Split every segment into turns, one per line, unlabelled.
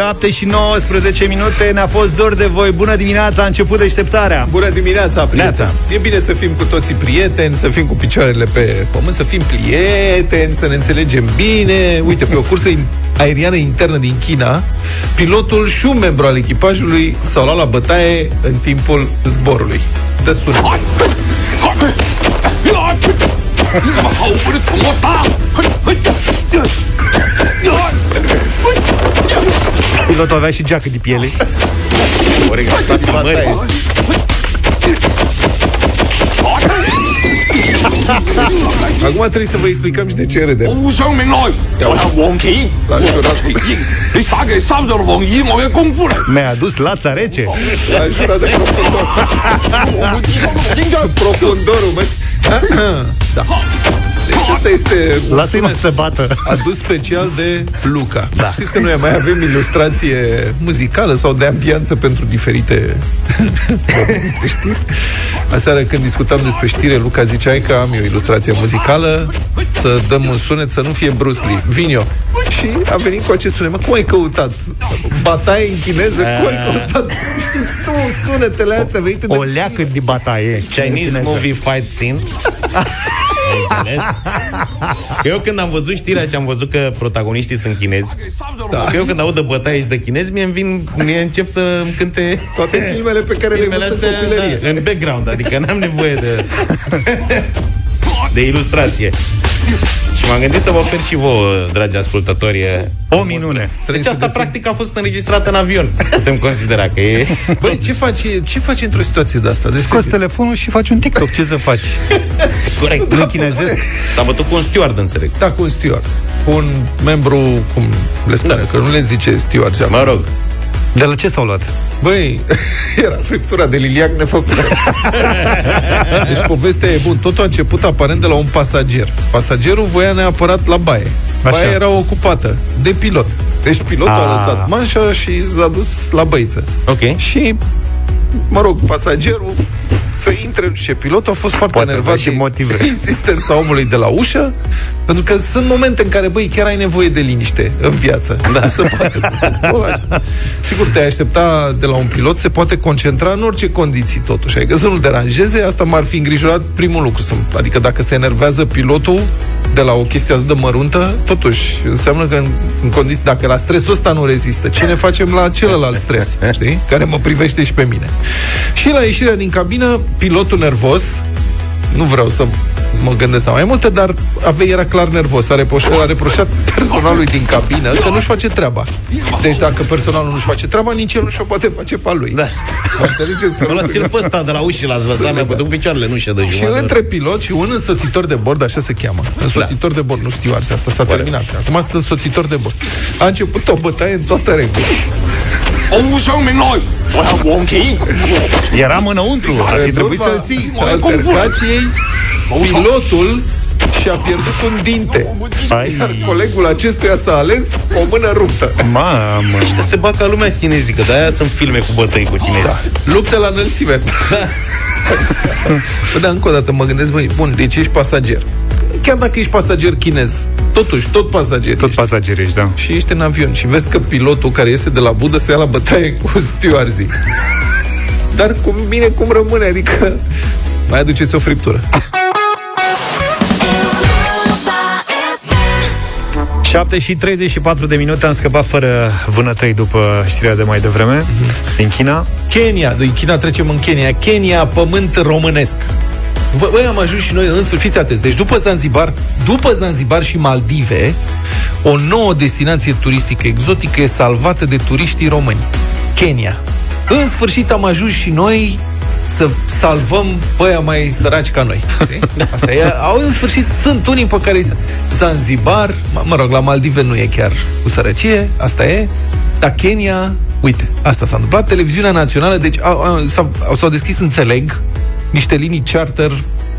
7 și 19 minute, ne-a fost dor de voi. Bună dimineața, a început deșteptarea.
Bună dimineața, prieteni. E bine să fim cu toții prieteni, să fim cu picioarele pe pământ, să fim prieteni, să ne înțelegem bine. Uite, pe o cursă aeriană internă din China, pilotul și un membru al echipajului s-au luat la bătaie în timpul zborului. Dă sunet.
Pilotul avea și geacă de piele.
Ori bătaie. Acum trebuie să vă explicăm și de ce râdem.
互相命来，我系黄旗，
来你说啦
黄旗英，你耍嘅三十六王以外嘅功夫嚟。
Mi-a adus lața rece.
A jurat de profundor. Profundorul, mă. Da. Deci asta este un
Lasă-i mă
sunet
să bată.
adus special de Luca. Da. Știți că noi mai avem ilustrație muzicală sau de ambianță pentru diferite momente, știri. Aseară când discutam despre știre, Luca zicea că am eu ilustrație muzicală, să dăm un sunet să nu fie Bruce Lee. Vin eu. Și a venit cu acest sunet. Mă, cum ai căutat? Bataie în chineză? Cum ai căutat? Știi tu sunetele astea venite de
O leacă de bataie.
Chinese movie fight scene. Ai înțeles? Că eu când am văzut știrea și am văzut că protagoniștii sunt chinezi,
Da.
că eu când aud de bătaie și de chinezi, mie, vin, mie încep să îmi cânte
Toate filmele pe care le-ai
filmele
văzut în
astea,
copilărie.
da, în background, adică n-am nevoie de de ilustrație. Și m-am gândit să vă ofer și vouă, dragi ascultători,
O minune.
Deci
să
asta
găsim-
practic a fost înregistrată în avion. Putem considera că e...
Băi, ce faci, ce faci într-o situație de asta? De
Scoți telefonul și faci un TikTok. Ce să faci?
Corect.
Nu chinezesc?
S-a bătut cu un steward, înțeleg.
Da, cu un steward. Cu un membru, cum le spune, da. că nu le zice steward. ce
Mă rog.
De la ce s-au luat?
Băi, era friptura de liliac nefăcută. deci povestea e bun. Totul a început aparent de la un pasager. Pasagerul voia neapărat la baie.
Așa.
Baia era ocupată de pilot. Deci pilotul a,
A.
lăsat manșa și s-a dus la băiță.
Ok.
Și, mă rog, pasagerul să intre, nu știu ce, pilotul a fost foarte
Poate
enervat
avea și
de
motive.
insistența omului de la ușă, pentru că sunt momente în care, băi, chiar ai nevoie de liniște în viață. Da. Nu se poate. Bă, așa. Sigur, te-ai aștepta de la un pilot, se poate concentra în orice condiții, totuși. Adică să nu-l deranjeze, asta m-ar fi îngrijorat primul lucru. Să- Adică dacă se enervează pilotul de la o chestie atât de măruntă, totuși înseamnă că în, în condiții, dacă la stresul ăsta nu rezistă, ce ne facem la celălalt stres, știi? Care mă privește și pe mine. Și la ieșirea din cabină, pilotul nervos, nu vreau să mă gândesc la mai multe, dar avea, era clar nervos. A, reproș- a reproșat personalului din cabină că nu-și face treaba. Deci dacă personalul nu-și face treaba, nici el nu și-o poate face pe al lui.
Da.
Mă înțelegeți? Că
Luați-l
lucrurile
pe ăsta de la ușă, l-ați văzut, mi-a bătut cu picioarele în ușă de
și
jumătate.
între pilot și un însoțitor de bord, așa se cheamă. Însoțitor de bord, nu știu asta s-a terminat. Acum sunt însoțitor de bord. A început o bătaie în toată regulă.
互相命来，我系黄旗。
Eram înăuntru. Ar fi
În
trebuit
urma
să-l ții.
altercației, pilotul și-a pierdut un dinte.
Ai,
Iar colegul acestuia s-a ales o mână ruptă.
mamă.
Se bag ca lumea chinezică, de-aia sunt filme cu bătăi cu chinezi.
Da. Lupte la înălțime. Bă, dar încă o dată mă gândesc, băi, bun, deci ești pasager. Chiar dacă ești pasager chinez, totuși, tot pasager
Tot
ești.
pasageri ești, da.
și ești în avion și vezi că pilotul care iese de la budă se ia la bătaie cu stewardii. Dar cum bine cum rămâne, adică mai aduceți o friptură.
7 și 34 de minute am scăpat fără vânătăi după știrea de mai devreme din China.
Kenya, din China trecem în Kenya. Kenya, pământ românesc. Bă, băi, am ajuns și noi în sfârșit, fiți atenți. Deci după Zanzibar, după Zanzibar și Maldive, o nouă destinație turistică exotică e salvată de turiștii români. Kenya. În sfârșit am ajuns și noi să salvăm pe aia mai săraci ca noi. Știi? Asta e, au în sfârșit, sunt unii pe care îi- Zanzibar, mă, mă rog, la Maldive nu e chiar cu sărăcie, asta e, dar Kenya, uite, asta s-a întâmplat. Televiziunea națională, deci au, au, s-au, au, s-au deschis, înțeleg, niște linii charter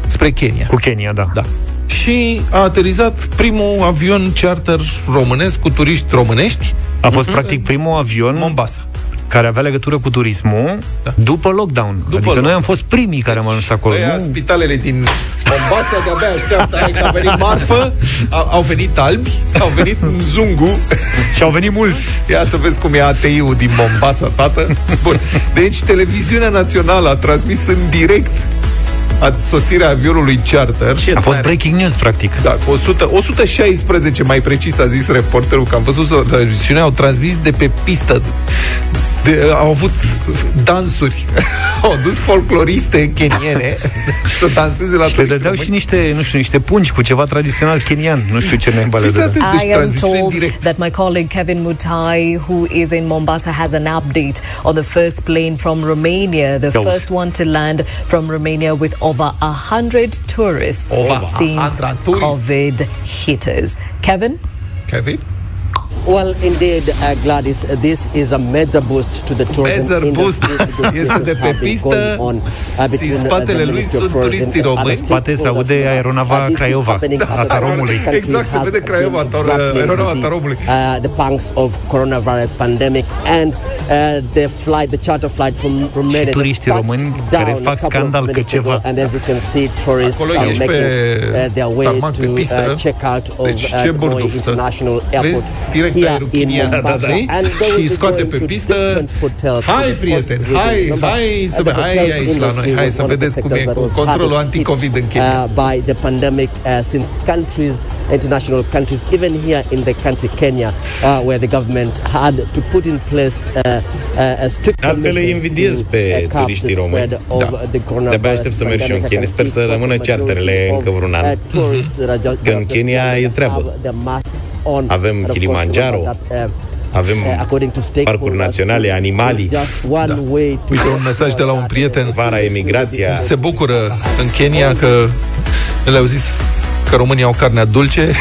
spre Kenya.
Cu Kenya, da.
Da. Și a aterizat primul avion charter românesc cu turiști românești
A fost practic primul avion
Mombasa.
Care avea legătură cu turismul da. după lockdown. După adică lockdown. noi am fost primii care am ajuns acolo.
Aia, nu? spitalele din Mombasa de-abia așteaptă hai că a venit marfă, au, au venit albi, au venit zungu
și au venit mulți.
Ia să vezi cum e ATI-ul din Mombasa, tată. Bun. Deci, televiziunea națională a transmis în direct a sosirea avionului charter.
A fost breaking news, practic.
Da, 100, 116 mai precis a zis reporterul că am văzut televiziune, au transmis de pe pistă de, au avut dansuri. au dus folcloriste keniene să danseze la
Și le dădeau și niște, nu știu, niște pungi cu ceva tradițional kenian. Nu știu ce ne
Fiți atenți, deci
I am told that my colleague Kevin Mutai, who is in Mombasa, has an update on the first plane from Romania, the Yo. first one to land from Romania with over a hundred tourists over since COVID hitters. Kevin?
Kevin?
Well, indeed, uh, Gladys, uh, this is a major boost to the tourism
major boost. este de pe pistă on, uh, și în spatele lui sunt turiștii români.
Spate se aude aeronava Craiova, a Taromului.
Exact, se vede Craiova, aeronava Taromului.
The punks of coronavirus pandemic and uh, the flight, the charter flight from Romania. Și
turiștii români care fac scandal că ceva.
And as you can see, tourists Acolo are making uh, their way to uh, check out of deci, uh, Noi International Airport.
Vezi direct aerochinia da, da, da. și scoate pe pistă. Hai, prieteni, hai, hai să hai aici la noi, hai să vedeți cum e cu controlul anti-Covid în Kenya.
Uh, by the pandemic uh, since countries, international countries, even here in the country Kenya, uh, where the government had to put in place uh, uh, a strict
Altfel îi invidiez pe turiștii români. Da. De-abia aștept să merg și eu în Kenya. Sper să rămână charterele încă vreun an. Că în Kenya e treabă. Avem Kilimanjaro, avem parcuri naționale, animalii. Da.
Uite un mesaj de la un prieten.
Vara emigrația.
Se bucură în Kenya că le-au zis că România au carnea dulce.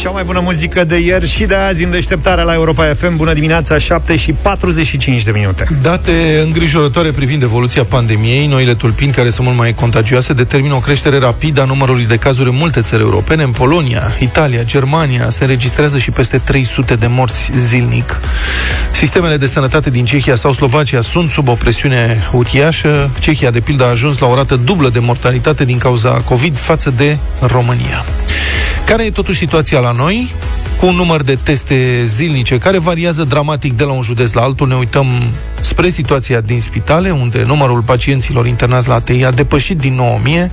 Cea mai bună muzică de ieri și de azi în deșteptarea la Europa FM. Bună dimineața, 7 și 45 de minute.
Date îngrijorătoare privind evoluția pandemiei, noile tulpini care sunt mult mai contagioase determină o creștere rapidă a numărului de cazuri în multe țări europene. În Polonia, Italia, Germania se înregistrează și peste 300 de morți zilnic. Sistemele de sănătate din Cehia sau Slovacia sunt sub o presiune uriașă. Cehia, de pildă, a ajuns la o rată dublă de mortalitate din cauza COVID față de România. Care e totuși situația la noi? Cu un număr de teste zilnice care variază dramatic de la un județ la altul. Ne uităm spre situația din spitale, unde numărul pacienților internați la ATI a depășit din 9000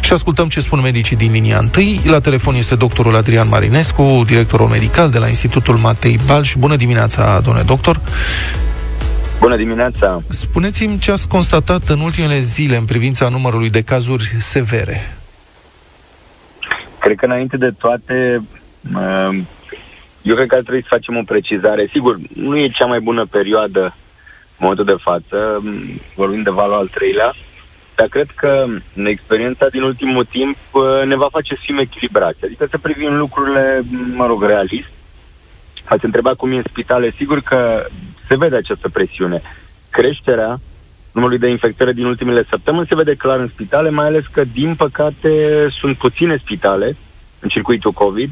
și ascultăm ce spun medicii din linia 1. La telefon este doctorul Adrian Marinescu, directorul medical de la Institutul Matei Balș. Bună dimineața, domnule doctor!
Bună dimineața!
Spuneți-mi ce ați constatat în ultimele zile în privința numărului de cazuri severe.
Cred că înainte de toate, eu cred că ar trebui să facem o precizare. Sigur, nu e cea mai bună perioadă în momentul de față, vorbim de valul al treilea, dar cred că în experiența din ultimul timp ne va face să fim echilibrați. Adică să privim lucrurile, mă rog, realist. Ați întrebat cum e în spitale. Sigur că se vede această presiune. Creșterea numărului de infectări din ultimele săptămâni se vede clar în spitale, mai ales că, din păcate, sunt puține spitale în circuitul COVID.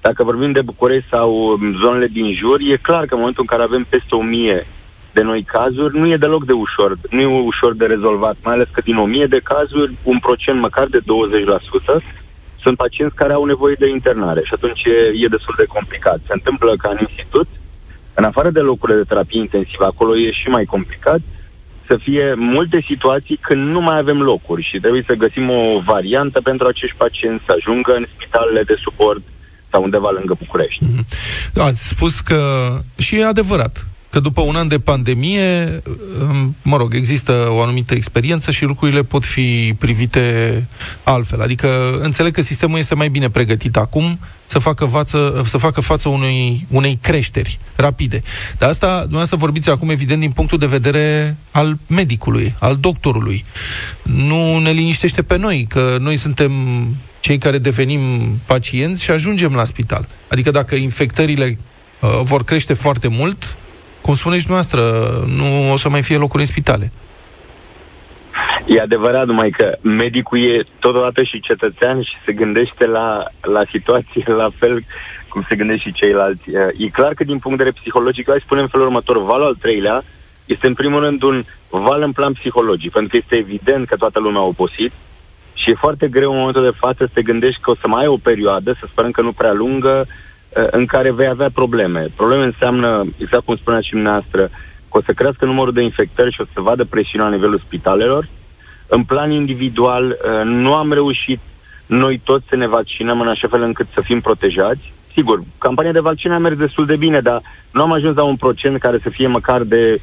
Dacă vorbim de București sau zonele din jur, e clar că în momentul în care avem peste 1000 de noi cazuri, nu e deloc de ușor, nu e ușor de rezolvat, mai ales că din 1000 de cazuri, un procent măcar de 20% sunt pacienți care au nevoie de internare și atunci e, e destul de complicat. Se întâmplă ca în institut, în afară de locurile de terapie intensivă, acolo e și mai complicat, să fie multe situații când nu mai avem locuri și trebuie să găsim o variantă pentru acești pacienți să ajungă în spitalele de suport sau undeva lângă București. Mhm.
Da, ați spus că și e adevărat că după un an de pandemie, mă rog, există o anumită experiență și lucrurile pot fi privite altfel. Adică înțeleg că sistemul este mai bine pregătit acum să facă față, să facă față unei, unei creșteri rapide. Dar asta, dumneavoastră vorbiți acum, evident, din punctul de vedere al medicului, al doctorului. Nu ne liniștește pe noi, că noi suntem cei care devenim pacienți și ajungem la spital. Adică dacă infectările uh, vor crește foarte mult, cum spuneți dumneavoastră, nu o să mai fie locuri în spitale.
E adevărat, numai că medicul e totodată și cetățean și se gândește la, la situație la fel cum se gândesc și ceilalți. E clar că din punct de vedere psihologic, hai spune în felul următor, valul al treilea este în primul rând un val în plan psihologic, pentru că este evident că toată lumea a obosit și e foarte greu în momentul de față să te gândești că o să mai ai o perioadă, să sperăm că nu prea lungă, în care vei avea probleme. Probleme înseamnă, exact cum spuneați și dumneavoastră, că o să crească numărul de infectări și o să vadă presiunea la nivelul spitalelor. În plan individual, nu am reușit noi toți să ne vaccinăm în așa fel încât să fim protejați. Sigur, campania de vaccin a mers destul de bine, dar nu am ajuns la un procent care să fie măcar de 30%,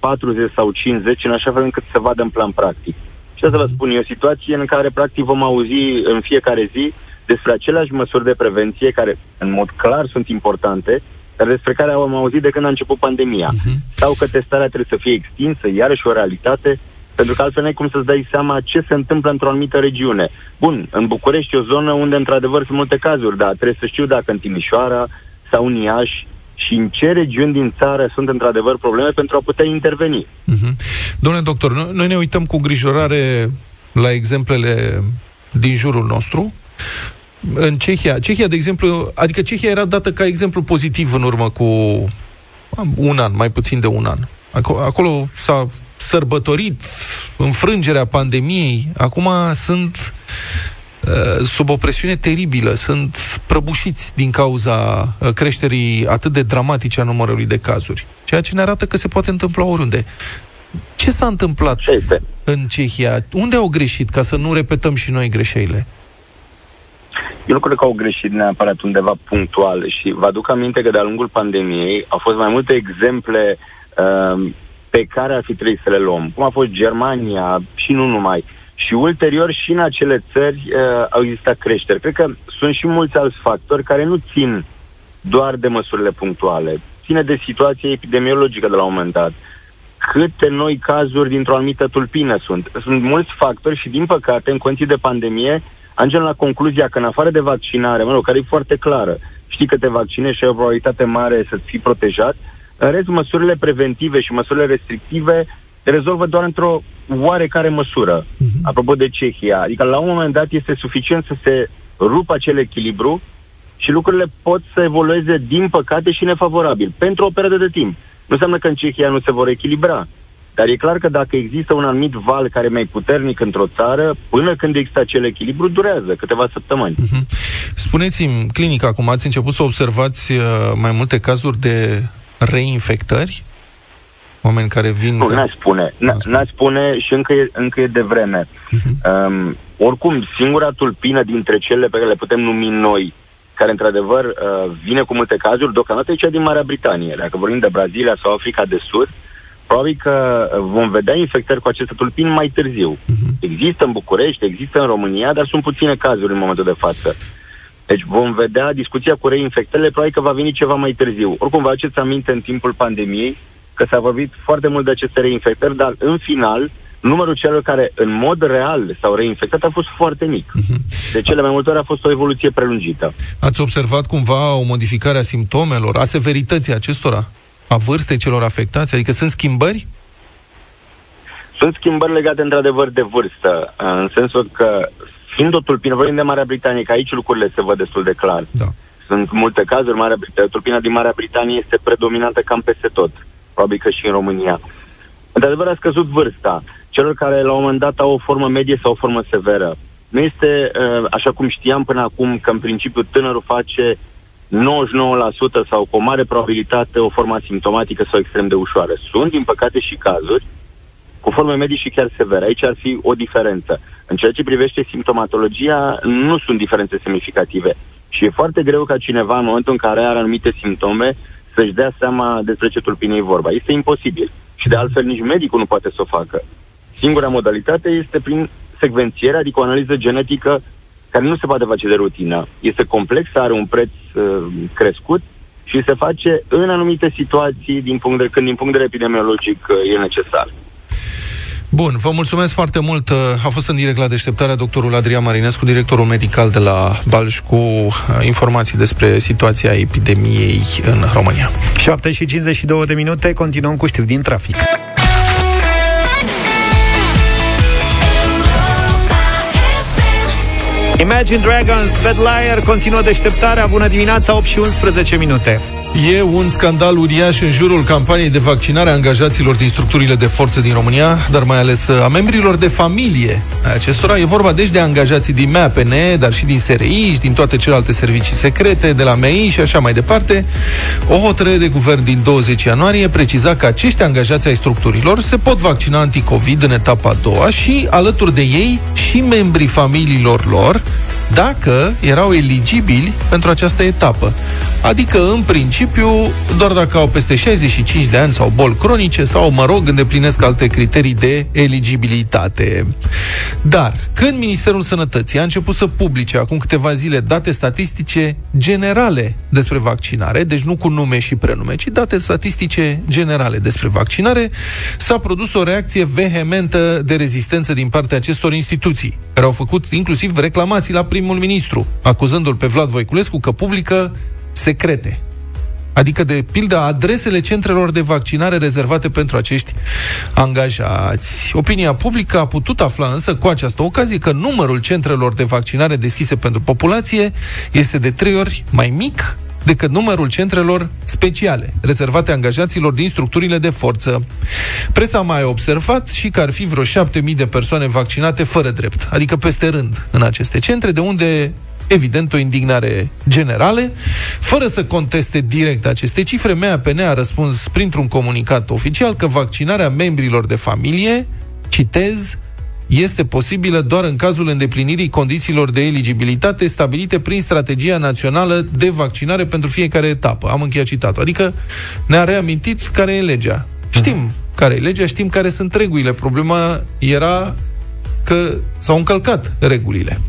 40 sau 50, în așa fel încât să vadă în plan practic. Și asta vă mhm. spun, e o situație în care practic vom auzi în fiecare zi despre aceleași măsuri de prevenție care în mod clar sunt importante, dar despre care am auzit de când a început pandemia. Uh-huh. Sau că testarea trebuie să fie extinsă, iarăși o realitate, pentru că altfel nu ai cum să-ți dai seama ce se întâmplă într-o anumită regiune. Bun, în București e o zonă unde într-adevăr sunt multe cazuri, dar trebuie să știu dacă în Timișoara sau în Iași și în ce regiuni din țară sunt într-adevăr probleme pentru a putea interveni.
Uh-huh. Domnule doctor, noi ne uităm cu grijorare la exemplele din jurul nostru. În Cehia, Cehia, de exemplu, adică Cehia era dată ca exemplu pozitiv în urmă cu un an, mai puțin de un an. Acolo s-a sărbătorit înfrângerea pandemiei. Acum sunt Uh, sub o presiune teribilă, sunt prăbușiți din cauza uh, creșterii atât de dramatice a numărului de cazuri, ceea ce ne arată că se poate întâmpla oriunde. Ce s-a întâmplat
este?
în Cehia? Unde au greșit, ca să nu repetăm și noi greșelile?
Eu nu cred că au greșit neapărat undeva punctual și vă aduc aminte că de-a lungul pandemiei au fost mai multe exemple uh, pe care ar fi trebuit să le luăm, cum a fost Germania și nu numai. Uh, și ulterior și în acele țări uh, au existat creșteri. Cred că sunt și mulți alți factori care nu țin doar de măsurile punctuale. Ține de situația epidemiologică de la un moment dat. Câte noi cazuri dintr-o anumită tulpină sunt. Sunt mulți factori și, din păcate, în condiții de pandemie, ajungem la concluzia că, în afară de vaccinare, mă rog, care e foarte clară, știi că te vaccinezi și ai o probabilitate mare să fii protejat, în rest, măsurile preventive și măsurile restrictive rezolvă doar într-o oarecare măsură. Uh-huh. Apropo de Cehia, adică la un moment dat este suficient să se rupă acel echilibru și lucrurile pot să evolueze, din păcate, și nefavorabil, pentru o perioadă de timp. Nu înseamnă că în Cehia nu se vor echilibra, dar e clar că dacă există un anumit val care e mai puternic într-o țară, până când există acel echilibru, durează câteva săptămâni. Uh-huh.
Spuneți-mi, clinica, acum ați început să observați uh, mai multe cazuri de reinfectări? Oameni care vin...
Nu, n-aș spune. N-aș spune și încă e, încă e de vreme. Uh-huh. Um, oricum, singura tulpină dintre cele pe care le putem numi noi, care într-adevăr uh, vine cu multe cazuri, deocamdată e cea din Marea Britanie. Dacă vorbim de Brazilia sau Africa de Sud, probabil că uh, vom vedea infectări cu aceste tulpini mai târziu. Uh-huh. Există în București, există în România, dar sunt puține cazuri în momentul de față. Deci vom vedea discuția cu reinfectările, probabil că va veni ceva mai târziu. Oricum, vă aduceți aminte în timpul pandemiei, că s-a vorbit foarte mult de aceste reinfectări, dar în final numărul celor care în mod real s-au reinfectat a fost foarte mic. Uh-huh. De cele mai multe ori a fost o evoluție prelungită.
Ați observat cumva o modificare a simptomelor, a severității acestora, a vârstei celor afectați? Adică sunt schimbări?
Sunt schimbări legate într-adevăr de vârstă, în sensul că fiind o tulpină, vorbim de Marea Britanie, că aici lucrurile se văd destul de clar.
Da.
Sunt multe cazuri, Marea Britanie, tulpina din Marea Britanie este predominantă cam peste tot probabil că și în România. Într-adevăr a scăzut vârsta celor care la un moment dat au o formă medie sau o formă severă. Nu este uh, așa cum știam până acum că în principiu tânărul face 99% sau cu o mare probabilitate o formă asimptomatică sau extrem de ușoară. Sunt, din păcate, și cazuri cu forme medii și chiar severe. Aici ar fi o diferență. În ceea ce privește simptomatologia, nu sunt diferențe semnificative. Și e foarte greu ca cineva, în momentul în care are anumite simptome, să-și dea seama despre ce tulpine e vorba. Este imposibil. Și de altfel nici medicul nu poate să o facă. Singura modalitate este prin secvențiere, adică o analiză genetică care nu se poate face de rutină. Este complexă, are un preț uh, crescut și se face în anumite situații din punct de, când din punct de vedere epidemiologic uh, e necesar.
Bun, vă mulțumesc foarte mult. A fost în direct la deșteptarea doctorul Adrian Marinescu, directorul medical de la Balș, cu uh, informații despre situația epidemiei în România.
7 și 52 de minute, continuăm cu știri din trafic. Imagine Dragons, Bad Liar, continuă deșteptarea. Bună dimineața, 8 și 11 minute.
E un scandal uriaș în jurul campaniei de vaccinare a angajaților din structurile de forță din România, dar mai ales a membrilor de familie a acestora. E vorba deci de angajații din MAPN, dar și din SRI și din toate celelalte servicii secrete, de la MEI și așa mai departe. O hotărâre de guvern din 20 ianuarie preciza că acești angajați ai structurilor se pot vaccina anticovid în etapa a doua și, alături de ei, și membrii familiilor lor, dacă erau eligibili pentru această etapă. Adică, în principiu, doar dacă au peste 65 de ani sau boli cronice sau, mă rog, îndeplinesc alte criterii de eligibilitate. Dar, când Ministerul Sănătății a început să publice acum câteva zile date statistice generale despre vaccinare, deci nu cu nume și prenume, ci date statistice generale despre vaccinare, s-a produs o reacție vehementă de rezistență din partea acestor instituții, care au făcut inclusiv reclamații la primul ministru, acuzându-l pe Vlad Voiculescu că publică secrete. Adică, de pildă, adresele centrelor de vaccinare rezervate pentru acești angajați. Opinia publică a putut afla însă cu această ocazie că numărul centrelor de vaccinare deschise pentru populație este de trei ori mai mic decât numărul centrelor speciale, rezervate angajaților din structurile de forță. Presa a mai observat și că ar fi vreo 7.000 de persoane vaccinate fără drept, adică peste rând în aceste centre, de unde evident, o indignare generală. Fără să conteste direct aceste cifre, MAPN a răspuns printr-un comunicat oficial că vaccinarea membrilor de familie, citez, este posibilă doar în cazul îndeplinirii condițiilor de eligibilitate stabilite prin strategia națională de vaccinare pentru fiecare etapă. Am încheiat citatul. Adică ne-a reamintit care e legea. Știm care e legea, știm care sunt regulile. Problema era că s-au încălcat regulile.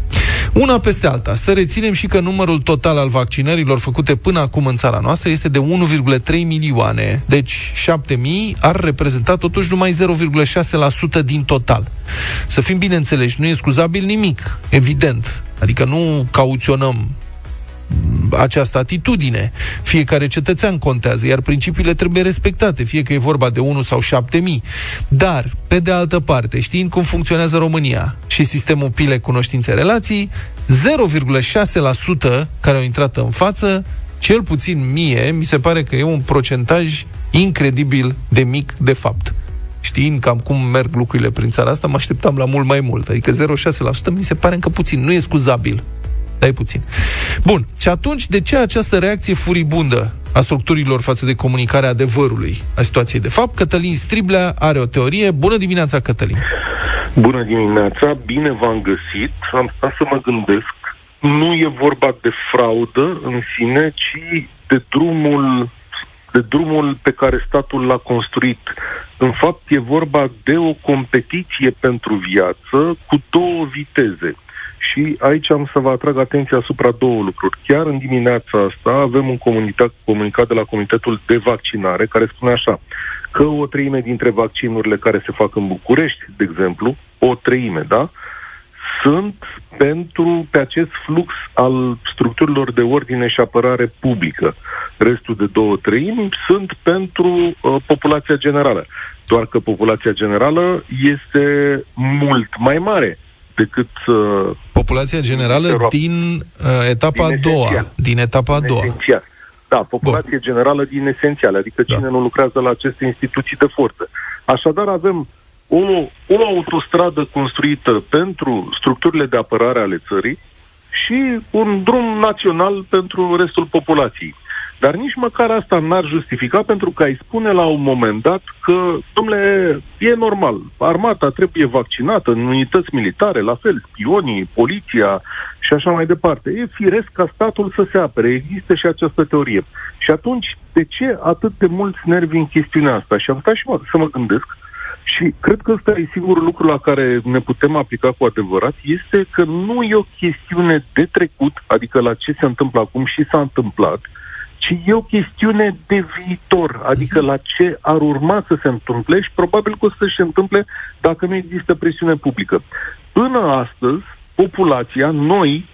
Una peste alta, să reținem și că numărul total al vaccinărilor făcute până acum în țara noastră este de 1,3 milioane, deci 7.000 ar reprezenta totuși numai 0,6% din total. Să fim bineînțeleși, nu e scuzabil nimic, evident. Adică nu cauționăm această atitudine. Fiecare cetățean contează, iar principiile trebuie respectate, fie că e vorba de 1 sau 7 mii. Dar, pe de altă parte, știind cum funcționează România și sistemul PILE cunoștințe relații, 0,6% care au intrat în față, cel puțin mie, mi se pare că e un procentaj incredibil de mic de fapt știind cam cum merg lucrurile prin țara asta, mă așteptam la mult mai mult. Adică 0,6% mi se pare încă puțin, nu e scuzabil dai puțin. Bun, și atunci de ce această reacție furibundă a structurilor față de comunicarea adevărului a situației? De fapt, Cătălin Striblea are o teorie. Bună dimineața, Cătălin!
Bună dimineața, bine v-am găsit. Am stat să mă gândesc. Nu e vorba de fraudă în sine, ci de drumul de drumul pe care statul l-a construit. În fapt, e vorba de o competiție pentru viață cu două viteze. Și aici am să vă atrag atenția asupra două lucruri. Chiar în dimineața asta avem un comunicat, comunicat de la Comitetul de Vaccinare care spune așa că o treime dintre vaccinurile care se fac în București, de exemplu, o treime, da? sunt pentru pe acest flux al structurilor de ordine și apărare publică. Restul de două treimi sunt pentru uh, populația generală. Doar că populația generală este mult mai mare decât... Uh,
Populația generală din uh, etapa din a doua. Esențial. Din etapa a doua.
Esențial. Da, populație Bun. generală din esențial, adică da. cine nu lucrează la aceste instituții de forță. Așadar avem o, o autostradă construită pentru structurile de apărare ale țării și un drum național pentru restul populației. Dar nici măcar asta n-ar justifica pentru că ai spune la un moment dat că, domnule, e normal, armata trebuie vaccinată în unități militare, la fel, spionii, poliția și așa mai departe. E firesc ca statul să se apere. Există și această teorie. Și atunci, de ce atât de mulți nervi în chestiunea asta? Și am stat și mă, să mă gândesc și cred că ăsta e singurul lucru la care ne putem aplica cu adevărat, este că nu e o chestiune de trecut, adică la ce se întâmplă acum și s-a întâmplat, ci e o chestiune de viitor, adică la ce ar urma să se întâmple și probabil că o să se întâmple dacă nu există presiune publică. Până astăzi, populația, noi,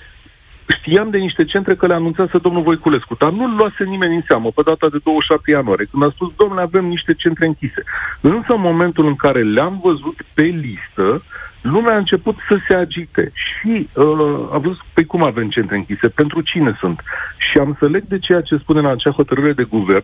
știam de niște centre că le anunțase domnul Voiculescu, dar nu-l luase nimeni în seamă pe data de 27 ianuarie, când a spus, domnule, avem niște centre închise. Însă, în momentul în care le-am văzut pe listă, lumea a început să se agite și uh, a văzut, pe păi cum avem centre închise, pentru cine sunt. Și am să leg de ceea ce spune în acea hotărâre de guvern,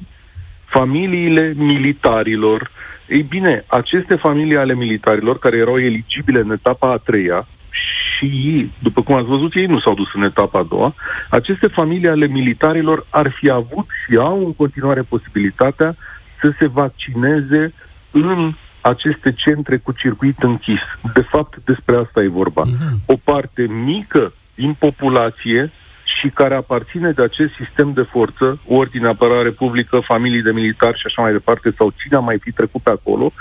familiile militarilor. Ei bine, aceste familii ale militarilor, care erau eligibile în etapa a treia, și ei, după cum ați văzut, ei nu s-au dus în etapa a doua, aceste familii ale militarilor ar fi avut și au în continuare posibilitatea să se vaccineze în aceste centre cu circuit închis. De fapt, despre asta e vorba. Mm-hmm. O parte mică din populație și care aparține de acest sistem de forță, ordine, apărare publică, familii de militari și așa mai departe, sau cine a mai fi trecut pe acolo,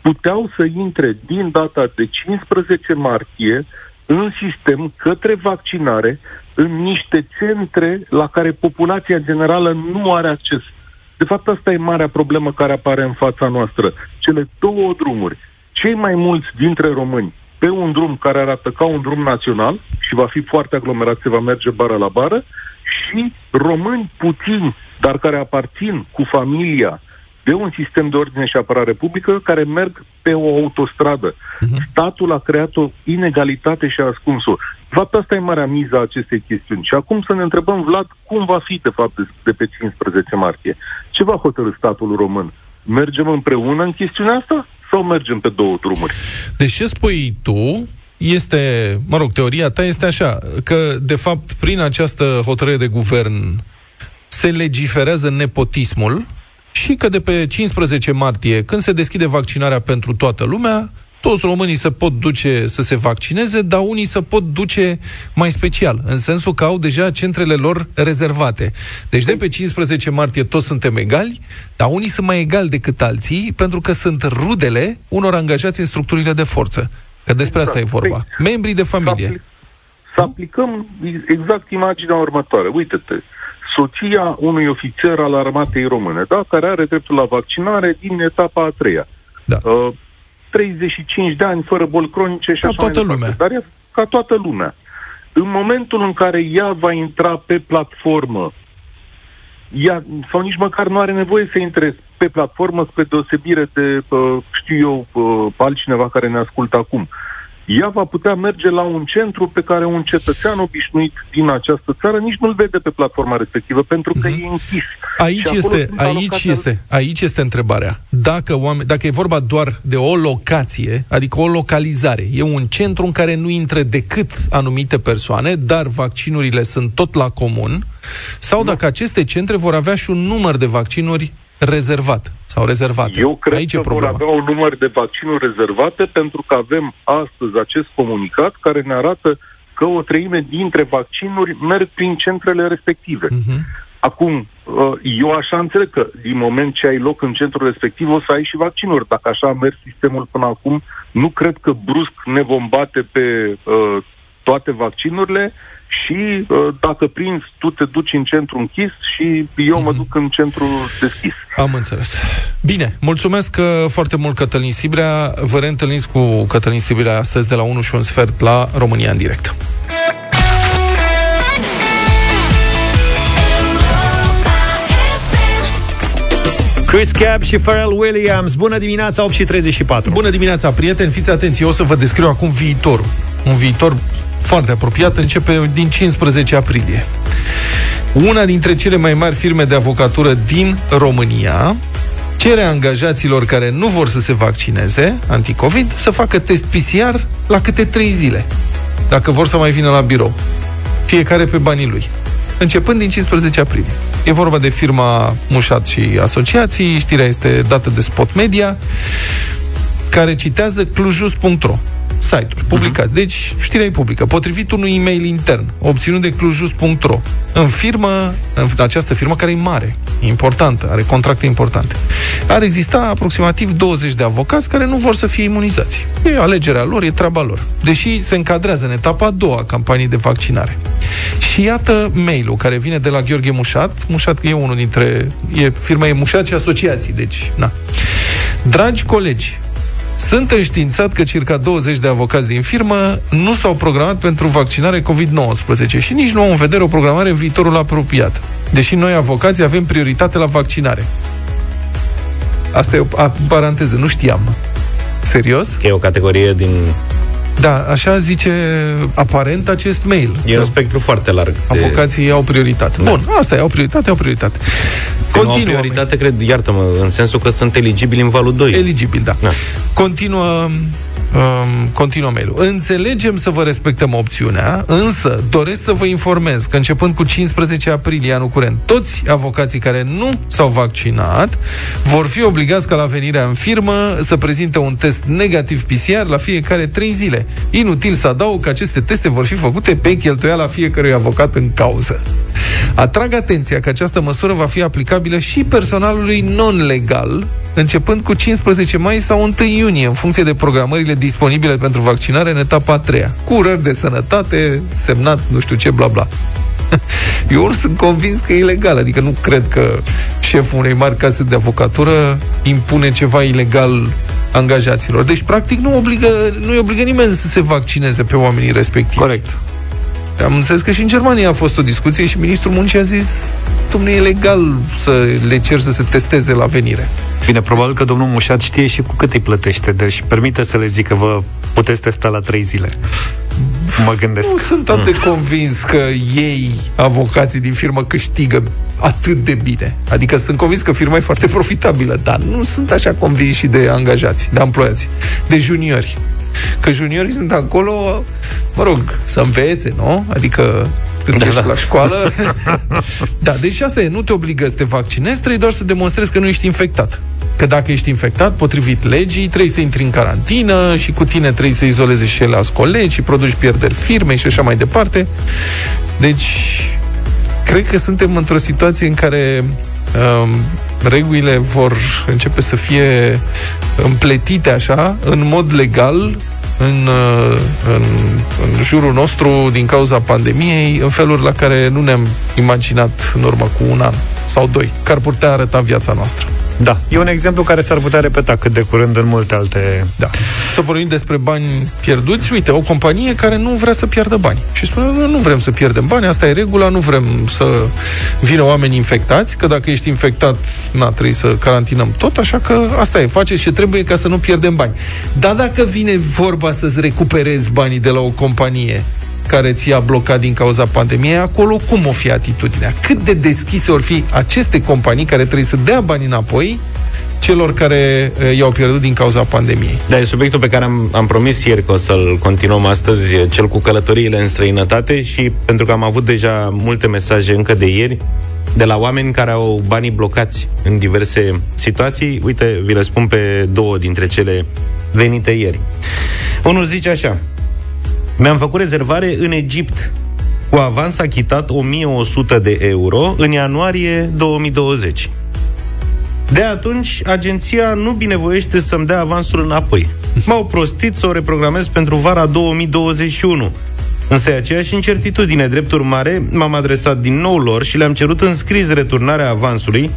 puteau să intre din data de 15 martie în sistem către vaccinare în niște centre la care populația generală nu are acces. De fapt, asta e marea problemă care apare în fața noastră. Cele două drumuri. Cei mai mulți dintre români pe un drum care arată ca un drum național și va fi foarte aglomerat, se va merge bară la bară, și români puțini, dar care aparțin cu familia de un sistem de ordine și apărare publică care merg pe o autostradă. Uh-huh. Statul a creat o inegalitate și a ascuns-o. De fapt, asta e marea miză a acestei chestiuni. Și acum să ne întrebăm, Vlad, cum va fi, de fapt, de, de pe 15 martie? Ce va hotărâ statul român? Mergem împreună în chestiunea asta sau mergem pe două drumuri?
Deci ce spui tu este, mă rog, teoria ta este așa, că, de fapt, prin această hotărâre de guvern se legiferează nepotismul și că de pe 15 martie, când se deschide vaccinarea pentru toată lumea, toți românii se pot duce să se vaccineze, dar unii se pot duce mai special, în sensul că au deja centrele lor rezervate. Deci de pe 15 martie toți suntem egali, dar unii sunt mai egali decât alții, pentru că sunt rudele unor angajați în structurile de forță. Că despre asta exact. e vorba. Păi, Membrii de familie.
Să aplicăm exact imaginea următoare. Uite-te, soția unui ofițer al armatei române, da, care are dreptul la vaccinare din etapa a treia.
Da. Uh,
35 de ani, fără boli cronice și
ca
așa
toată mai lumea.
Dar e ca toată lumea. În momentul în care ea va intra pe platformă, ea, sau nici măcar nu are nevoie să intre pe platformă spre deosebire de, uh, știu eu, uh, altcineva care ne ascultă acum. Uh, ea va putea merge la un centru pe care un cetățean obișnuit din această țară nici nu-l vede pe platforma respectivă, pentru că mm-hmm. e închis.
Aici este, aici, este, aici este întrebarea. Dacă, oameni, dacă e vorba doar de o locație, adică o localizare, e un centru în care nu intră decât anumite persoane, dar vaccinurile sunt tot la comun, sau dacă aceste centre vor avea și un număr de vaccinuri rezervat sau rezervate.
Eu cred
Aici
că vor avea un număr de vaccinuri rezervate pentru că avem astăzi acest comunicat care ne arată că o treime dintre vaccinuri merg prin centrele respective. Uh-huh. Acum, uh, eu așa înțeleg că din moment ce ai loc în centrul respectiv o să ai și vaccinuri. Dacă așa a mers sistemul până acum, nu cred că brusc ne vom bate pe uh, toate vaccinurile și uh, dacă prinzi, tu te duci în centru închis și eu mm-hmm. mă mhm. duc în centru deschis.
Am înțeles. Bine, mulțumesc uh, foarte mult, Cătălin Sibrea. Vă reîntâlniți cu Cătălin Sibrea astăzi de la 1 și un sfert la România în direct.
Chris Cab și Pharrell Williams. Bună dimineața, 8 și 34.
Bună dimineața, prieteni. Fiți atenți, eu o să vă descriu acum viitorul. Un viitor foarte apropiat, începe din 15 aprilie. Una dintre cele mai mari firme de avocatură din România cere angajaților care nu vor să se vaccineze anticovid să facă test PCR la câte 3 zile, dacă vor să mai vină la birou. Fiecare pe banii lui. Începând din 15 aprilie. E vorba de firma Mușat și Asociații, știrea este dată de Spot Media, care citează clujus.ro site-ul publicat. Uh-huh. Deci, știrea e publică. Potrivit unui e-mail intern, obținut de clujus.ro, în firmă, în această firmă care e mare, importantă, are contracte importante, ar exista aproximativ 20 de avocați care nu vor să fie imunizați. E alegerea lor, e treaba lor. Deși se încadrează în etapa a doua a campaniei de vaccinare. Și iată mailul care vine de la Gheorghe Mușat. Mușat e unul dintre... E, firma e Mușat și asociații, deci, na. Dragi colegi, Sunt înștiințat că circa 20 de avocați din firmă nu s-au programat pentru vaccinare COVID-19 și nici nu au în vedere o programare în viitorul apropiat. Deși noi, avocații, avem prioritate la vaccinare. Asta e o a, paranteză, nu știam. Serios?
E o categorie din
da, așa zice aparent acest mail.
E un spectru foarte larg. De...
Avocații au prioritate. Da. Bun, asta e, au prioritate, au prioritate.
Continuă. Au prioritate, cred, iartă-mă, în sensul că sunt eligibili în valul 2.
Eligibil, da. da. Continuă um, continuă mail Înțelegem să vă respectăm opțiunea, însă doresc să vă informez că începând cu 15 aprilie anul curent, toți avocații care nu s-au vaccinat vor fi obligați ca la venirea în firmă să prezinte un test negativ PCR la fiecare 3 zile. Inutil să adaug că aceste teste vor fi făcute pe cheltuiala fiecărui avocat în cauză. Atrag atenția că această măsură va fi aplicabilă și personalului non-legal, începând cu 15 mai sau 1 iunie, în funcție de programările disponibile pentru vaccinare în etapa a treia. Cu urări de sănătate, semnat nu știu ce, bla bla. Eu nu sunt convins că e ilegal, adică nu cred că șeful unei mari case de avocatură impune ceva ilegal angajaților. Deci, practic, nu obligă, nu obligă nimeni să se vaccineze pe oamenii respectivi.
Corect.
Am înțeles că și în Germania a fost o discuție și ministrul muncii a zis nu e legal să le cer să se testeze la venire.
Bine, probabil că domnul Mușat știe și cu cât îi plătește, deci permite să le zică, vă puteți testa la trei zile. Mă gândesc.
Nu sunt atât de convins că ei, avocații din firmă, câștigă atât de bine. Adică sunt convins că firma e foarte profitabilă, dar nu sunt așa convins și de angajați, de emploiați, de juniori. Că juniorii sunt acolo, mă rog, să învețe, nu? Adică când da, ești da. la școală. da, deci asta e, nu te obligă să te vaccinezi, trebuie doar să demonstrezi că nu ești infectat. Că dacă ești infectat, potrivit legii, trebuie să intri în carantină și cu tine trebuie să izoleze și alți colegi și produci pierderi firme și așa mai departe. Deci, cred că suntem într-o situație în care um, regulile vor începe să fie împletite așa, în mod legal, în, uh, în, în jurul nostru din cauza pandemiei, în feluri la care nu ne-am imaginat în urmă cu un an sau doi, care ar putea arăta viața noastră.
Da, e un exemplu care s-ar putea repeta cât de curând în multe alte...
Da. Să vorbim despre bani pierduți. Uite, o companie care nu vrea să piardă bani. Și spune, nu, nu vrem să pierdem bani, asta e regula, nu vrem să vină oameni infectați, că dacă ești infectat, na, trebuie să carantinăm tot, așa că asta e, face ce trebuie ca să nu pierdem bani. Dar dacă vine vorba să-ți recuperezi banii de la o companie care ți-a blocat din cauza pandemiei, acolo cum o fi atitudinea? Cât de deschise vor fi aceste companii care trebuie să dea bani înapoi celor care uh, i-au pierdut din cauza pandemiei.
Da, e subiectul pe care am, am promis ieri că o să-l continuăm astăzi, cel cu călătoriile în străinătate și pentru că am avut deja multe mesaje încă de ieri de la oameni care au banii blocați în diverse situații. Uite, vi le spun pe două dintre cele venite ieri. Unul zice așa, mi-am făcut rezervare în Egipt. Cu avans achitat 1100 de euro în ianuarie 2020. De atunci, agenția nu binevoiește să-mi dea avansul înapoi. M-au prostit să o reprogramez pentru vara 2021. Însă e aceeași incertitudine. Drept urmare, m-am adresat din nou lor și le-am cerut în scris returnarea avansului,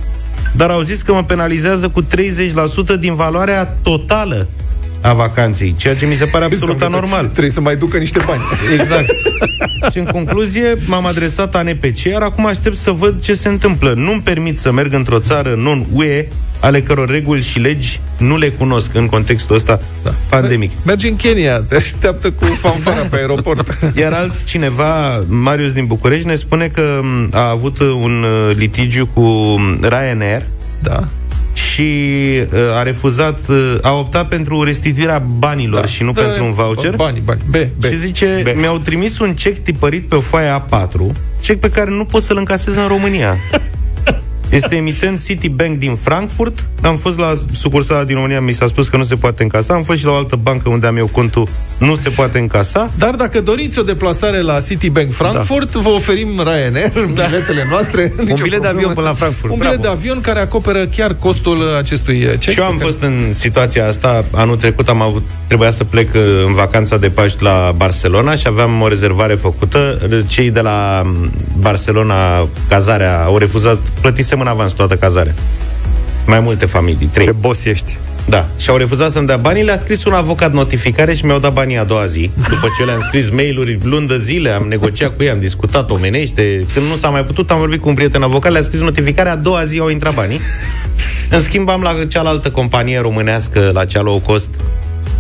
dar au zis că mă penalizează cu 30% din valoarea totală a vacanței, ceea ce mi se pare absolut anormal.
Trebuie să mai ducă niște bani.
Exact. și în concluzie m-am adresat ANPC, iar acum aștept să văd ce se întâmplă. Nu-mi permit să merg într-o țară non-UE ale căror reguli și legi nu le cunosc în contextul ăsta da. pandemic.
Mergi în Kenya, te așteaptă cu fanfara pe aeroport.
Iar altcineva, Marius din București, ne spune că a avut un uh, litigiu cu Ryanair.
Da
și uh, a refuzat, uh, a optat pentru restituirea banilor da. și nu da, pentru un voucher.
Bani, bani. B, B.
Și zice, B. mi-au trimis un cec tipărit pe o foaie A4, cec pe care nu pot să-l încasez în România. Este emitent Citibank din Frankfurt. Am fost la sucursala din România, mi s-a spus că nu se poate încasa. Am fost și la o altă bancă unde am eu contul, nu se poate încasa.
Dar dacă doriți o deplasare la Citibank Frankfurt, da. vă oferim Ryanair, da. biletele noastre.
Un bilet de avion până la Frankfurt.
Un bilet Bravo. de avion care acoperă chiar costul acestui cec.
Și eu am care... fost în situația asta. Anul trecut am avut, trebuia să plec uh, în vacanța de Paști la Barcelona și aveam o rezervare făcută. Cei de la Barcelona, cazarea, au refuzat, plătisem în avans toată cazarea. Mai multe familii, trei.
Ce boss ești.
Da. Și au refuzat să-mi dea banii, le-a scris un avocat notificare și mi-au dat banii a doua zi. După ce le-am scris mail-uri luni de zile, am negociat cu ei, am discutat omenește. Când nu s-a mai putut, am vorbit cu un prieten avocat, le-a scris notificarea, a doua zi au intrat banii. În schimb, am la cealaltă companie românească, la cea low cost,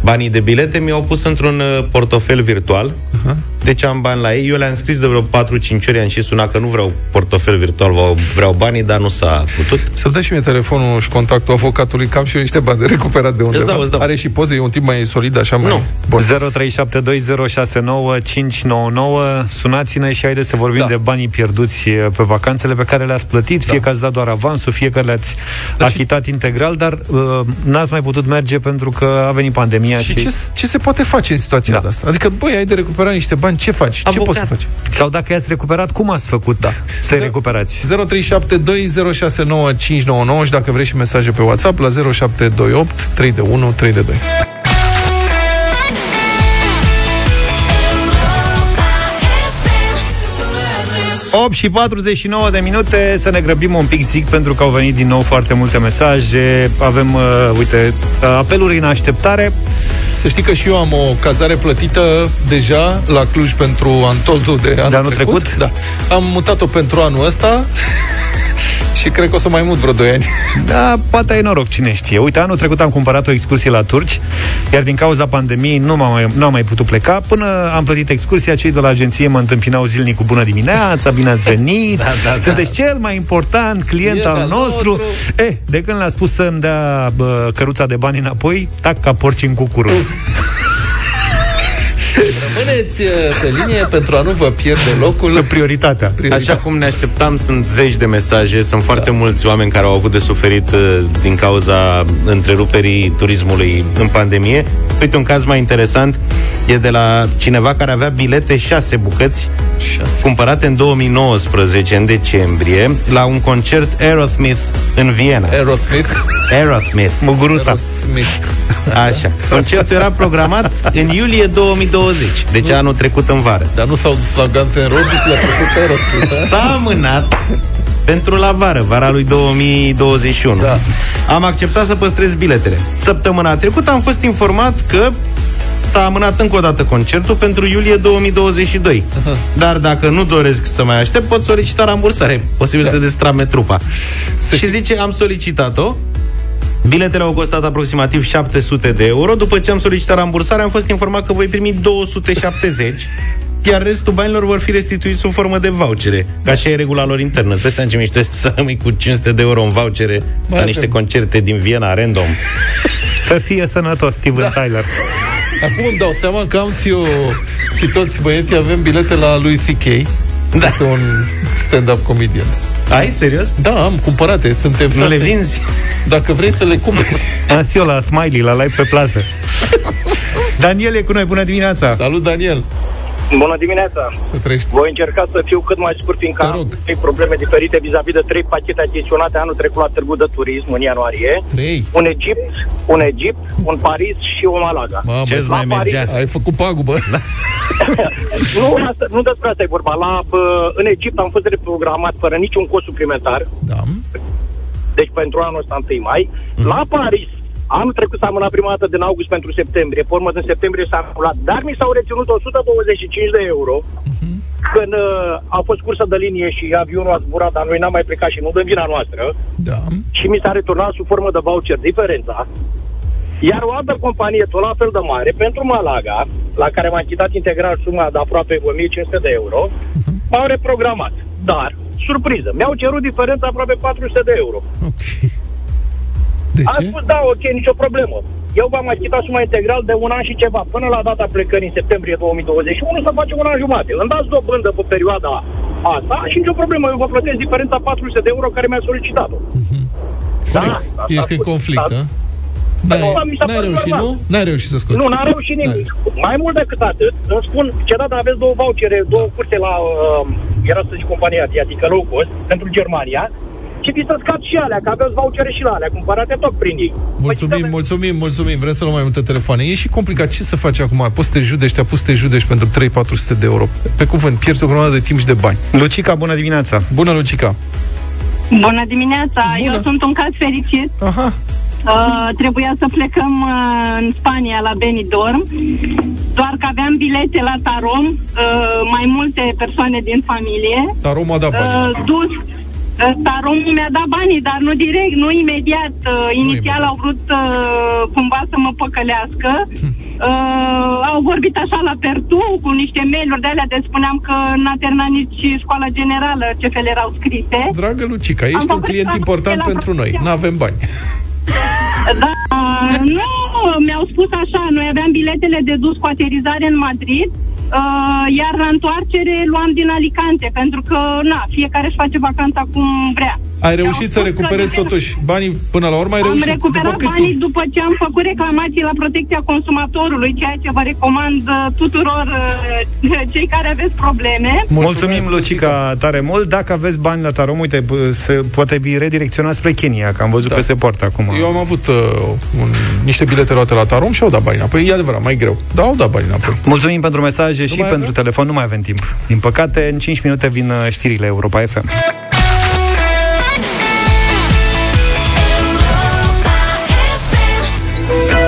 banii de bilete, mi-au pus într-un uh, portofel virtual. Uh-huh. Deci am bani la ei. Eu le-am scris de vreo 4-5 ori, am și sunat că nu vreau portofel virtual, vreau banii, dar nu s-a putut.
Să dai și mie telefonul și contactul avocatului, cam și eu niște bani de recuperat de undeva.
Îți dau, dau.
Are și poze, e un tip mai solid, așa
nu. mai... Bun. 0372069599 Sunați-ne și haideți să vorbim da. de banii pierduți uh, pe vacanțele pe care le-ați plătit, da. fie că ați dat doar avansul, fie că le-ați da, achitat și... integral, dar uh, n-ați mai putut merge pentru că a venit pandemia.
Și, și... Ce, ce se poate face în situația da. asta? Adică, băi, ai de recuperat niște bani, ce faci? Avocat. Ce poți să faci?
Sau dacă i-ați recuperat, cum ați făcut da. să recuperați?
0372069599 și dacă vrei și mesaje pe WhatsApp la 0728 3 de 1 3 de 2.
8 și 49 de minute Să ne grăbim un pic, zic, pentru că au venit din nou foarte multe mesaje Avem, uh, uite, uh, apeluri în așteptare
Să știi că și eu am o cazare plătită deja la Cluj pentru Antoldu de anul,
de anul trecut. trecut?
Da. Am mutat-o pentru anul ăsta și cred că o să mai mult vreo 2 ani.
Da, poate ai noroc, cine știe. Uite, anul trecut am cumpărat o excursie la turci, iar din cauza pandemiei nu, am mai, nu am mai putut pleca. Până am plătit excursia, cei de la agenție mă întâmpinau zilnic cu bună dimineața, bine ați venit, da, da, da. sunteți cel mai important client al nostru. nostru. Eh, de când le-a spus să-mi dea bă, căruța de bani înapoi, tac ca porci în cucuruz.
Rămâneți uh, pe linie pentru a nu vă pierde locul.
Prioritatea.
Prioritatea. Așa cum ne așteptam, sunt zeci de mesaje, sunt foarte da. mulți oameni care au avut de suferit uh, din cauza întreruperii turismului în pandemie. Uite, un caz mai interesant e de la cineva care avea bilete șase bucăți șase. cumpărate în 2019, în decembrie, la un concert Aerosmith în Viena.
Aerosmith?
Aerosmith.
Muguruta.
Aerosmith.
Așa. Concertul era programat în iulie 2020. Deci nu. anul trecut în vară.
Dar nu s-au dus la Guns N' Roses, le-a trecut Aerosmith.
S-a amânat pentru la vară, vara lui 2021. Da. Am acceptat să păstrez biletele. Săptămâna trecută am fost informat că s-a amânat încă o dată concertul pentru iulie 2022. Aha. Dar dacă nu doresc să mai aștept, pot solicita rambursare. Posibil da. să destrame trupa. Să și zice, am solicitat-o, Biletele au costat aproximativ 700 de euro. După ce am solicitat rambursare, am fost informat că voi primi 270 iar restul banilor vor fi restituiți sub formă de vouchere. Ca așa e regula lor internă. Trebuie să ce mișto să rămâi cu 500 de euro în vouchere Mai la niște concerte din Viena, random.
Să fie sănătos, Steven da. Tyler.
Acum îmi dau seama că am și eu și toți băieții avem bilete la lui C.K. Da. Este un stand-up comedian.
Ai, serios?
Da, am cumpărate. Suntem
Nu le vinzi?
Dacă vrei să le cumperi.
Am eu la Smiley, la live pe plază. Daniel e cu noi, bună dimineața!
Salut, Daniel!
Bună dimineața!
Să trăiești.
Voi încerca să fiu cât mai scurt, fiindcă am trei probleme diferite vis-a-vis de trei pachete adiționate anul trecut la Târgu de Turism în ianuarie.
Trei?
Un Egipt, un Egipt, un Paris și un Malaga.
Mamă, ce mai mergea? Ai făcut pagubă?
nu, asta, nu despre asta e vorba. La, bă, în Egipt am fost reprogramat fără niciun cost suplimentar.
Da.
Deci pentru anul ăsta 1 mai. Mm. La Paris Anul trecut s-a amânat prima dată din august pentru septembrie, pe urmă din septembrie s-a anulat, dar mi s-au reținut 125 de euro uh-huh. când uh, a fost cursă de linie și avionul a zburat, dar noi n-am mai plecat și nu dăm vina noastră.
Da.
Și mi s-a returnat sub formă de voucher diferența. Iar o altă companie, tot la fel de mare, pentru Malaga, la care m-am chitat integral suma de aproape 1500 de euro, uh-huh. m-au reprogramat. Dar, surpriză, mi-au cerut diferența aproape 400 de euro.
Okay. De
ce? Am spus, da, ok, nicio problemă. Eu v-am achitat suma integral de un an și ceva, până la data plecării în septembrie 2021, să facem un an jumate. Îmi dați dobândă pe perioada asta și nicio problemă, eu vă plătesc diferența 400 de euro care mi-a solicitat-o.
Mm-hmm. Da, Ești în conflict, da? N-ai, n-ai reușit, nu? N-ai reușit să scoți.
Nu, n-am reușit nimic. N-ai. Mai mult decât atât, îmi spun, ce dată aveți două vouchere, două curse la, uh, era să zic compania adică low cost, pentru Germania, și vi să scap și alea, că aveți vouchere și la alea, cumpărate tot prin ei.
Mulțumim, păi, mulțumim, mulțumim. Vrem să luăm mai multe telefoane. E și complicat. Ce să faci acum? Poți să te judești, te pus să te judești pentru 3-400 de euro. Pe cuvânt, pierzi o grămadă de timp și de bani.
Lucica, bună dimineața!
Bună, Lucica!
Bună dimineața! Bună. Eu sunt un caz fericit.
Aha.
Uh, trebuia să plecăm uh, în Spania la Benidorm, doar că aveam bilete la Tarom, uh, mai multe persoane din familie.
Tarom a dat bani.
Uh, dus, uh, Tarom mi-a dat banii, dar nu direct, nu imediat. Uh, inițial au vrut uh, cumva să mă păcălească. Uh, au vorbit așa la pertu cu niște mail-uri de alea de spuneam că n-a terminat nici școala generală ce fel erau scrise.
Dragă Lucica, ești un client important pentru noi. Nu avem bani.
Da, nu, mi-au spus așa, noi aveam biletele de dus cu aterizare în Madrid, uh, iar la întoarcere luam din Alicante, pentru că, na, fiecare își face vacanța cum vrea.
Ai reușit să recuperezi totuși banii până la urmă? Ai
am
reușit?
recuperat
după
banii după ce am făcut reclamații la protecția consumatorului, ceea ce vă recomand uh, tuturor uh, cei care aveți probleme.
Mulțumim, Lucica, tare mult. Dacă aveți bani la Tarom, uite, se poate fi redirecționat spre Kenya, că am văzut da. că se poartă acum.
Eu am avut uh, un, niște bilete luate la Tarom și au dat bani înapoi. E adevărat, mai greu. Da, au dat bani înapoi.
Mulțumim pentru mesaje nu și pentru avem? telefon. Nu mai avem timp. Din păcate, în 5 minute vin uh, știrile Europa FM.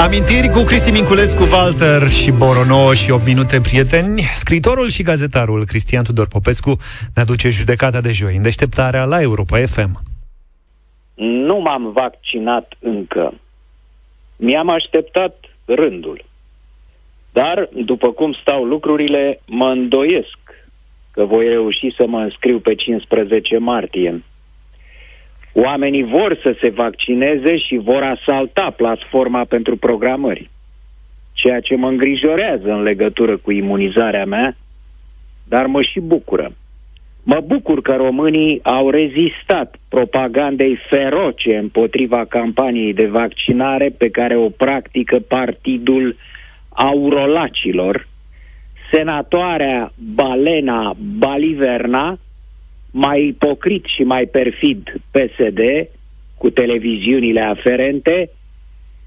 Amintiri cu Cristi Minculescu, Walter și Borono și 8 minute prieteni. Scritorul și gazetarul Cristian Tudor Popescu ne aduce judecata de joi în deșteptarea la Europa FM.
Nu m-am vaccinat încă. Mi-am așteptat rândul. Dar, după cum stau lucrurile, mă îndoiesc că voi reuși să mă înscriu pe 15 martie. Oamenii vor să se vaccineze și vor asalta platforma pentru programări. Ceea ce mă îngrijorează în legătură cu imunizarea mea, dar mă și bucură. Mă bucur că românii au rezistat propagandei feroce împotriva campaniei de vaccinare pe care o practică partidul aurolacilor, senatoarea Balena Baliverna, mai ipocrit și mai perfid PSD, cu televiziunile aferente,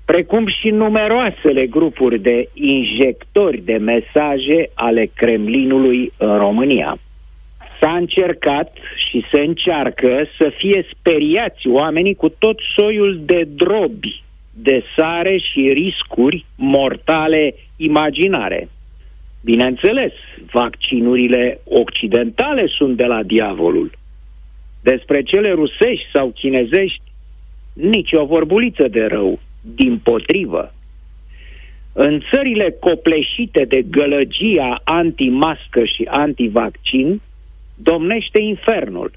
precum și numeroasele grupuri de injectori de mesaje ale Kremlinului în România. S-a încercat și se încearcă să fie speriați oamenii cu tot soiul de drobi, de sare și riscuri mortale imaginare. Bineînțeles, vaccinurile occidentale sunt de la diavolul. Despre cele rusești sau chinezești, nici o vorbuliță de rău, din potrivă. În țările copleșite de gălăgia anti-mască și anti-vaccin, domnește infernul.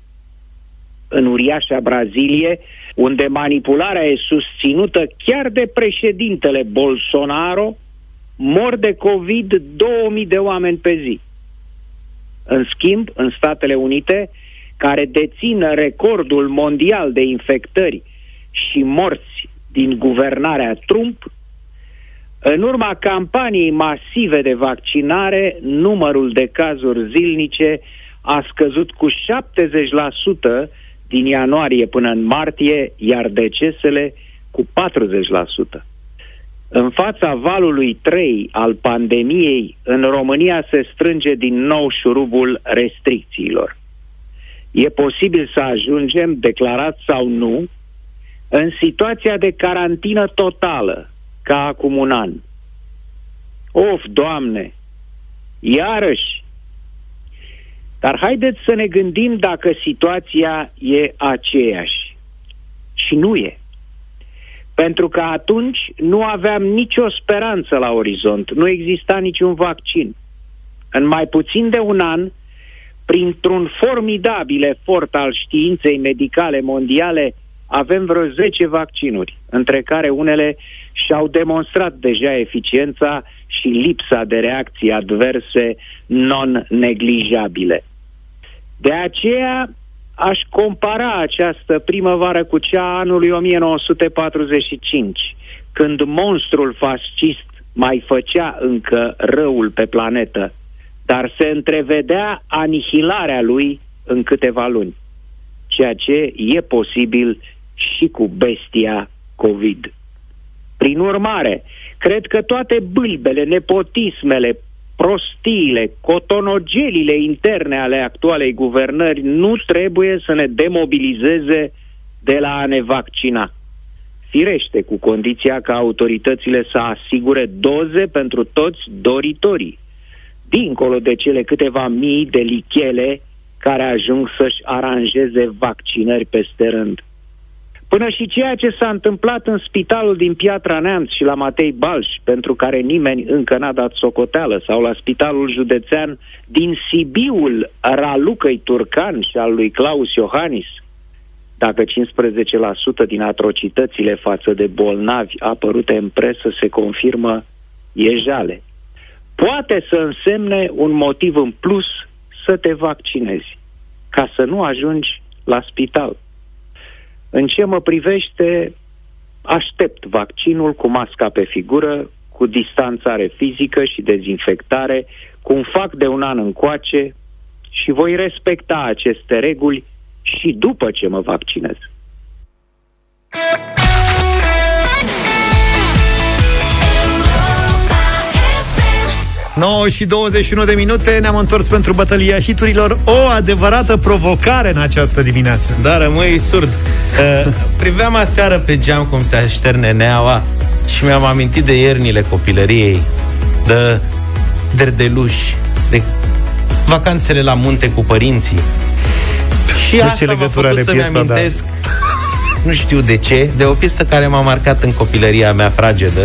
În uriașa Brazilie, unde manipularea e susținută chiar de președintele Bolsonaro, mor de COVID 2000 de oameni pe zi. În schimb, în Statele Unite, care dețin recordul mondial de infectări și morți din guvernarea Trump, în urma campaniei masive de vaccinare, numărul de cazuri zilnice a scăzut cu 70% din ianuarie până în martie, iar decesele cu 40%. În fața valului 3 al pandemiei, în România se strânge din nou șurubul restricțiilor. E posibil să ajungem, declarat sau nu, în situația de carantină totală, ca acum un an. Of, Doamne! Iarăși! Dar haideți să ne gândim dacă situația e aceeași. Și nu e. Pentru că atunci nu aveam nicio speranță la orizont, nu exista niciun vaccin. În mai puțin de un an, printr-un formidabil efort al științei medicale mondiale, avem vreo 10 vaccinuri, între care unele și-au demonstrat deja eficiența și lipsa de reacții adverse non-neglijabile. De aceea, aș compara această primăvară cu cea a anului 1945, când monstrul fascist mai făcea încă răul pe planetă, dar se întrevedea anihilarea lui în câteva luni, ceea ce e posibil și cu bestia COVID. Prin urmare, cred că toate bâlbele, nepotismele, prostiile, cotonogelile interne ale actualei guvernări nu trebuie să ne demobilizeze de la a ne vaccina. firește, cu condiția ca autoritățile să asigure doze pentru toți doritorii, dincolo de cele câteva mii de lichele care ajung să-și aranjeze vaccinări peste rând. Până și ceea ce s-a întâmplat în spitalul din Piatra Neamț și la Matei Balș, pentru care nimeni încă n-a dat socoteală, sau la spitalul județean din Sibiul Ralucăi Turcan și al lui Claus Iohannis, dacă 15% din atrocitățile față de bolnavi apărute în presă se confirmă, e jale. Poate să însemne un motiv în plus să te vaccinezi, ca să nu ajungi la spital. În ce mă privește, aștept vaccinul cu masca pe figură, cu distanțare fizică și dezinfectare, cum fac de un an încoace și voi respecta aceste reguli și după ce mă vaccinez.
9 și 21 de minute Ne-am întors pentru bătălia hiturilor O adevărată provocare în această dimineață
Da, rămâi surd uh, Priveam aseară pe geam cum se așterne neaua Și mi-am amintit de iernile copilăriei De derdeluși De vacanțele la munte cu părinții Și
de
asta
m-a
făcut
de
să-mi
piesa, da.
amintesc da. Nu știu de ce De o piesă care m-a marcat în copilăria mea fragedă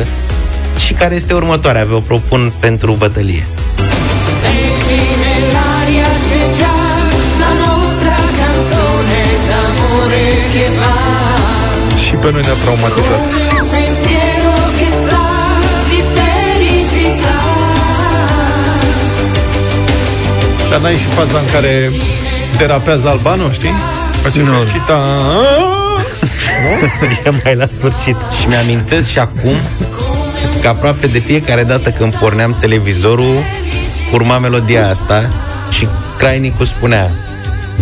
și care este următoarea, vă propun pentru bătălie.
Senti nell'aria c'è già la nostra canzone d'amore che va
Și pe noi ne-a traumatizat.
come un pensiero che sa di felicità.
Dar n-ai și faza în care derapează Albano, știi? Face
Nu.
felicita...
E mai la sfârșit
Și mi-amintesc și acum că aproape de fiecare dată când porneam televizorul, urma melodia asta și Crainicu spunea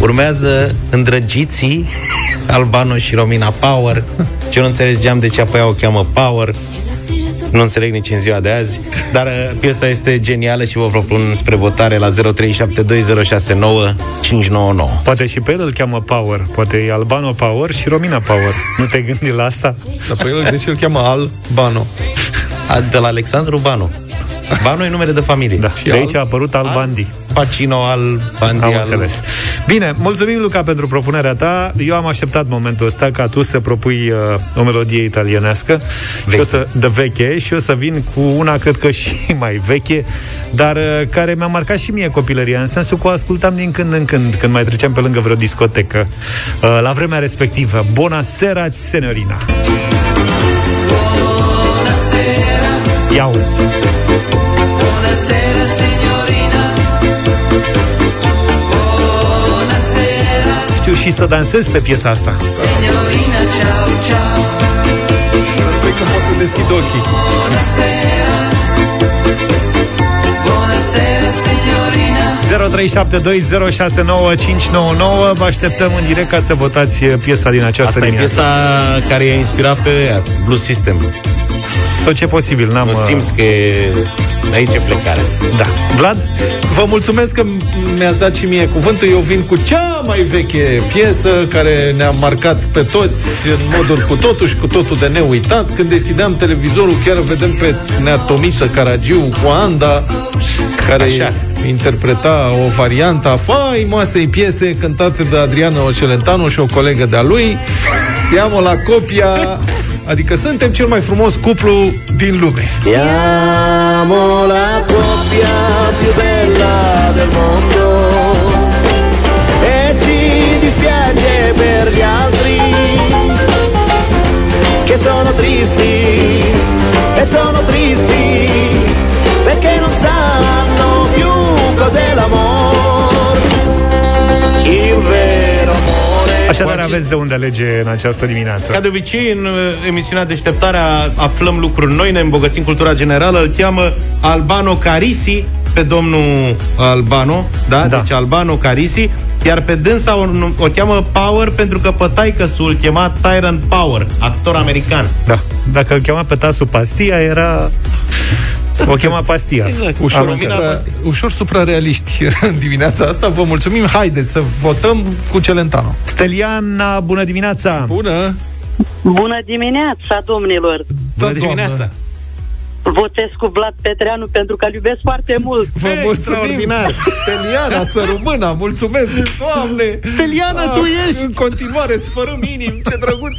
urmează îndrăgiții Albano și Romina Power ce nu înțelegeam de ce apoi o cheamă Power nu înțeleg nici în ziua de azi Dar uh, piesa este genială și vă propun spre votare la 0372069599
Poate și pe el îl cheamă Power Poate e Albano Power și Romina Power Nu te gândi la asta?
Dar pe el de ce îl cheamă Albano?
A, De la Alexandru Banu Banu e numele de familie
Da, de aici a apărut Al Bandi
Pacino al Bandi
Am
al...
înțeles. Bine, mulțumim, Luca, pentru propunerea ta. Eu am așteptat momentul ăsta ca tu să propui uh, o melodie italienească și o să, de veche și o să vin cu una, cred că și mai veche, dar uh, care mi-a marcat și mie copilăria, în sensul că o ascultam din când în când, când mai treceam pe lângă vreo discotecă, uh, la vremea respectivă. Bona sera, senorina! Ia uzi! Știu și să dansez pe piesa asta.
Stai că pot să deschid ochii.
Vă așteptăm în direct ca să votați uh, piesa din această
Asta e
dimineață.
piesa care i-a inspirat pe ea, Blues System.
Tot ce posibil, n-am...
Nu
uh,
simți că e aici e plecare.
Da. Vlad?
Vă mulțumesc că mi-ați dat și mie cuvântul. Eu vin cu cea mai veche piesă care ne-a marcat pe toți în moduri cu totul și cu totul de neuitat. Când deschideam televizorul, chiar vedem pe Neatomiță Caragiu cu Anda, care
Așa.
interpreta o variantă a faimoasei piese cântate de Adriana Ocelentanu și o colegă de-a lui. Siamo la copia, adică suntem cel mai frumos cuplu din lume.
Siamo la coppia più bella del mondo e ci dispiace per gli altri che sono tristi e sono tristi perché non sanno più cos'è l'amore amore
Așadar aveți de unde alege în această dimineață.
Ca de obicei, în uh, emisiunea Deșteptarea aflăm lucruri noi, ne îmbogățim cultura generală, îl cheamă Albano Carisi, pe domnul Albano, da?
Da.
da. Deci Albano Carisi, iar pe dânsa o, o cheamă Power pentru că pe taică-sul îl chema Tyrant Power, actor american.
Da. Dacă îl chema pe tasul Pastia, era... O chema Pastia.
Exact.
Ușor,
Am
supra,
înțeles.
ușor suprarealiști în dimineața asta. Vă mulțumim. Haideți să votăm cu Celentano.
Steliana, bună dimineața!
Bună!
Bună dimineața, domnilor!
Bună dimineața!
Votez cu Vlad Petreanu pentru că îl iubesc foarte mult.
Vă mulțumim! Steliana, să rămână, mulțumesc! Doamne!
Steliana, tu ești!
În continuare, sfărâm inim, ce drăguț!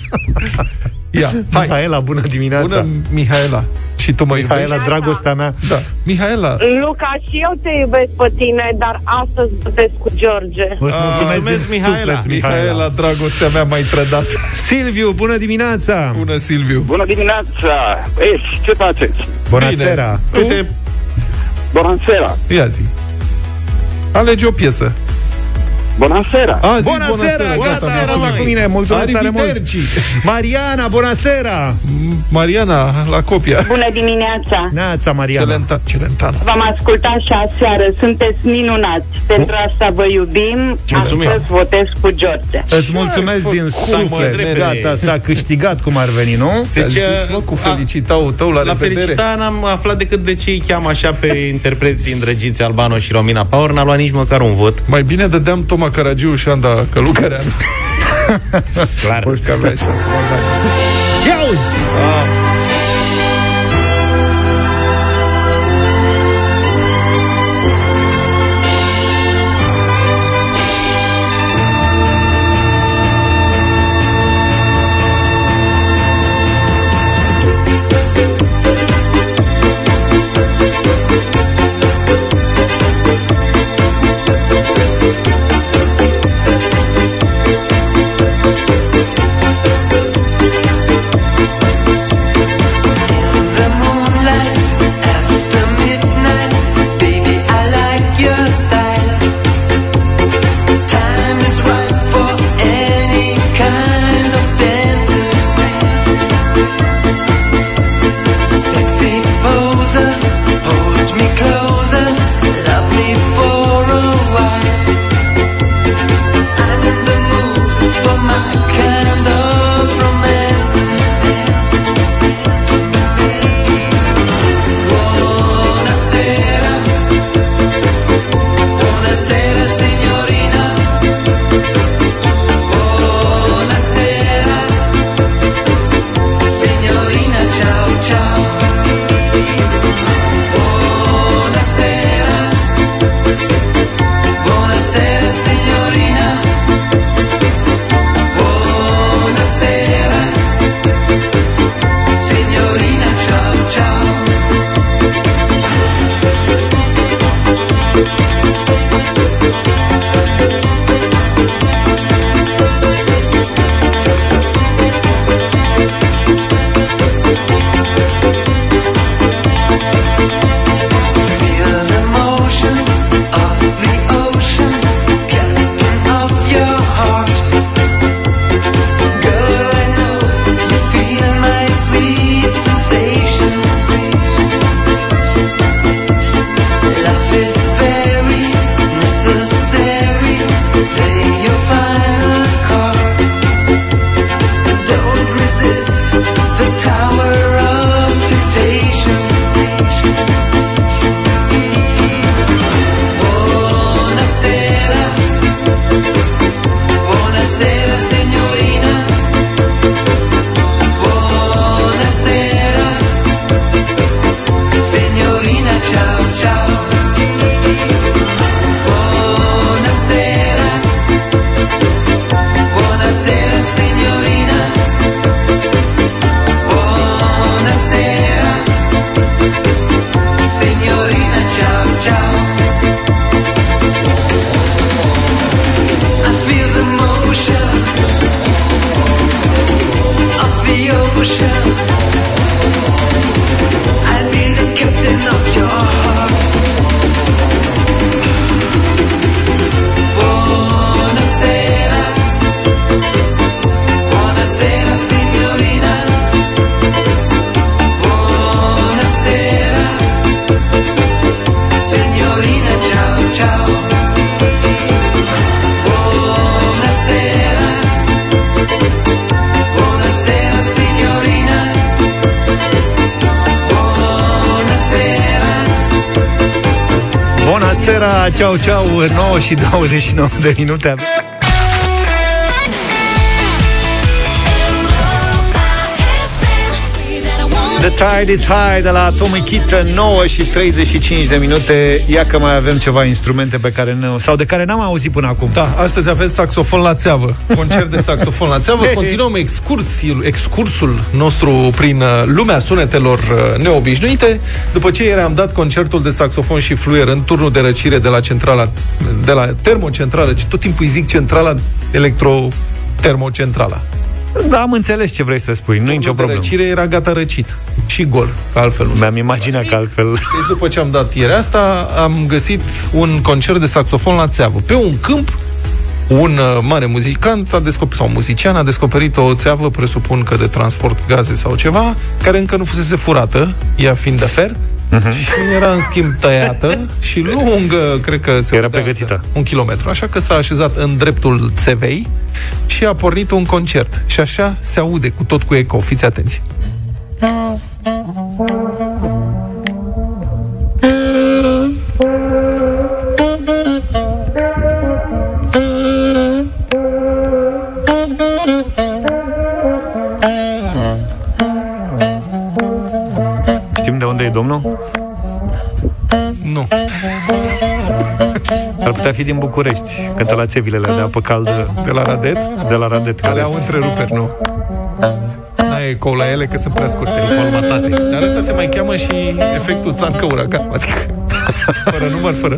Ia, hai!
Mihaela, bună dimineața!
Bună, Mihaela! Și tu mă
Mihaela,
iubești?
dragostea mea.
Da. Mihaela,
Luca, și eu te iubesc pe tine, dar astăzi votez cu George.
Vă mulțumesc,
mulțumesc,
din
Mihaela.
suflet,
Mihaela, dragostea mea mai trădat.
Silviu, bună dimineața!
Bună, Silviu!
Bună dimineața! Ei, ce faceți?
Bună
Bine.
seara!
Tu?
Uite,
Bună seara!
Ia zi. Alege o piesă.
Bună seara!
A, zis
Bună seara,
gata,
gata,
mulțumim.
mulțumim cu mine, mulțumesc tare mult!
Arrivederci.
Mariana, bună seara!
Mariana, la copia.
Bună dimineața!
Neața, Mariana!
Celenta, Celentana.
V-am ascultat și aseară, sunteți minunați. Pentru asta vă iubim.
Mulțumim.
Astăzi votez cu George.
Îți mulțumesc din
făcut, mă,
suflet,
repede.
gata, s-a câștigat cum ar veni, nu?
Deci,
Deci,
zis, mă, cu
a-
felicitau tău la,
la
revedere.
felicita n-am aflat decât de ce îi cheamă așa pe interpreții îndrăgiți Albano și Romina Power. N-a luat nici măcar un vot.
Mai bine dădeam Toma Caragiu și Anda Călucăreanu.
Clar.
Că avea șanse mai mari.
Ia uzi!
The
ceau, ceau, 9 și 29 de minute. The Tide is High de la Tommy Kitten 9 și 35 de minute. Ia că mai avem ceva instrumente pe care ne, Sau de care n-am auzit până acum.
Da, astăzi avem saxofon la țeavă. Concert de saxofon la țeavă. Continuăm excursul, excursul nostru Prin uh, lumea sunetelor uh, neobișnuite. După ce ieri am dat concertul de saxofon și fluier În turnul de răcire de la centrala De la termocentrală Tot timpul îi zic centrala electro termocentrala
da, am înțeles ce vrei să spui, nu e nicio problemă.
răcire era gata răcit și gol, că altfel nu
Mi-am imaginat că altfel... Deci
după ce am dat ieri asta, am găsit un concert de saxofon la țeavă, pe un câmp un uh, mare muzicant a descoperit, sau muzician a descoperit o țeavă, presupun că de transport gaze sau ceva, care încă nu fusese furată, ea fiind de fer, uh-huh. și era în schimb tăiată și lungă, cred că se
era pregătită.
Un kilometru, așa că s-a așezat în dreptul țevei și a pornit un concert. Și așa se aude cu tot cu eco. Fiți atenți.
Știm de unde e domnul?
Nu.
Ar putea fi din București, cântă la țevilele de apă caldă.
De la Radet?
De la Radet.
Care au întreruperi, nu. N-ai eco la ele că sunt prea scurte. Formatate. Dar asta se mai cheamă și efectul țancă uragan. Adică fără număr, fără.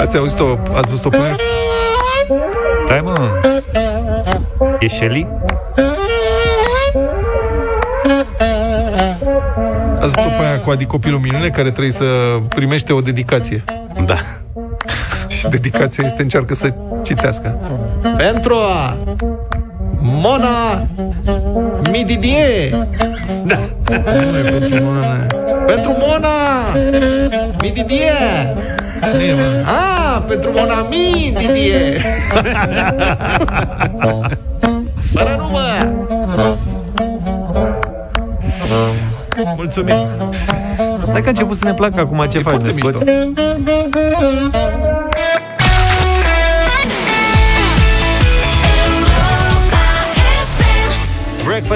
Ați auzit-o? Ați văzut-o pe aia?
Stai, mă. E Shelly?
Ați văzut pe aia cu Adi Copilul Minune care trebuie să primește o dedicație.
Da.
Și dedicația este încearcă să citească. Pentru a Mona Mididie.
Da.
Nu e pentru Mona. Pentru Mona Mididie. Ah, pentru Mona Mididie. Fără număr. Mulțumim.
Hai că a început să ne placă acum ce
E
faci,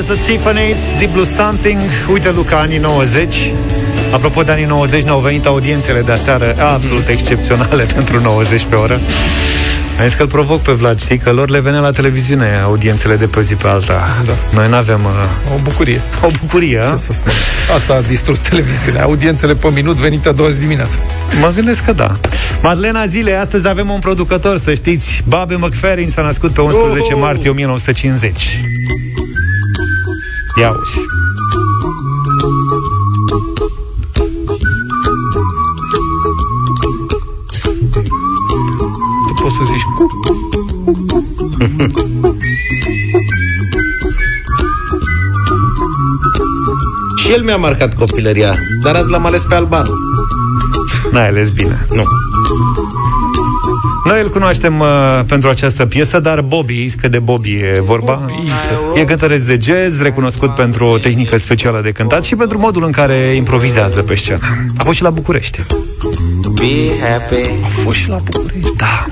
ne
foarte
scoți? Breakfast at Tiffany's, Deep Blue Something Uite, Luca, anii 90 Apropo de anii 90, ne-au venit audiențele de aseară Absolut excepționale pentru 90 pe oră Am zis că îl provoc pe Vlad, știi? Că lor le venea la televiziune audiențele de pe o zi pe alta
Da.
Noi nu avem uh,
O bucurie.
o bucurie, a?
Ce să spun? Asta a distrus televiziunea. Audiențele pe minut venite a doua zi dimineață.
Mă gândesc că da. Madlena Zile, astăzi avem un producător, să știți. Bobby McFerrin s-a născut pe 11
Oh!
martie 1950. Ia uzi.
Tu poți să zici cu.
Și el mi-a marcat copilăria, dar azi l-am ales pe Albanu.
N-ai ales bine.
Nu.
Noi îl cunoaștem uh, pentru această piesă, dar Bobby, că de Bobby e vorba, e cântăreț de jazz, recunoscut pentru o tehnică specială de cântat și pentru modul în care improvizează pe scenă. A fost și la București.
Be happy.
A fost și la București.
Da.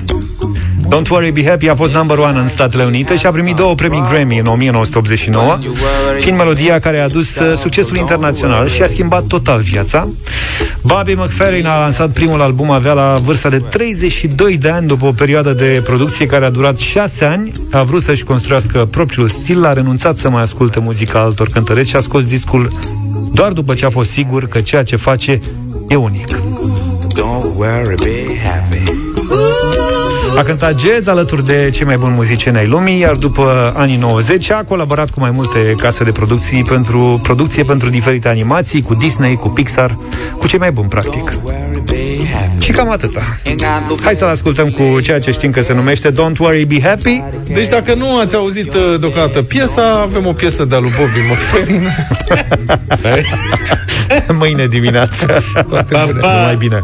Don't Worry, Be Happy a fost number one în Statele Unite și a primit două premii Grammy în 1989, fiind melodia care a adus uh, succesul internațional și a schimbat total viața. Bobby McFerrin a lansat primul album, avea la vârsta de 32 de ani după o perioadă de producție care a durat 6 ani. A vrut să-și construiască propriul stil, a renunțat să mai asculte muzica altor cântăreți și a scos discul doar după ce a fost sigur că ceea ce face e unic.
Don't worry, be happy.
A cântat jazz alături de cei mai buni muzicieni ai lumii, iar după anii 90 a colaborat cu mai multe case de producții pentru producție pentru diferite animații, cu Disney, cu Pixar, cu cei mai buni, practic. Și cam atâta. Hai să-l ascultăm cu ceea ce știm că se numește Don't Worry, Be Happy.
Deci dacă nu ați auzit uh, deocamdată piesa, avem o piesă de-a lui Bobby McFerrin.
Mâine dimineață.
Toate bune.
Numai bine.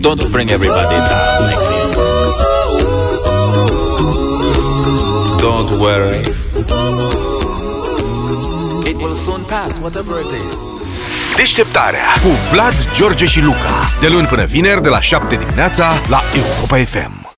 Don't bring everybody down like this. Don't worry. It will soon pass, whatever it is.
Deșteptarea cu Vlad, George și Luca. De luni până vineri, de la 7 dimineața, la Europa FM.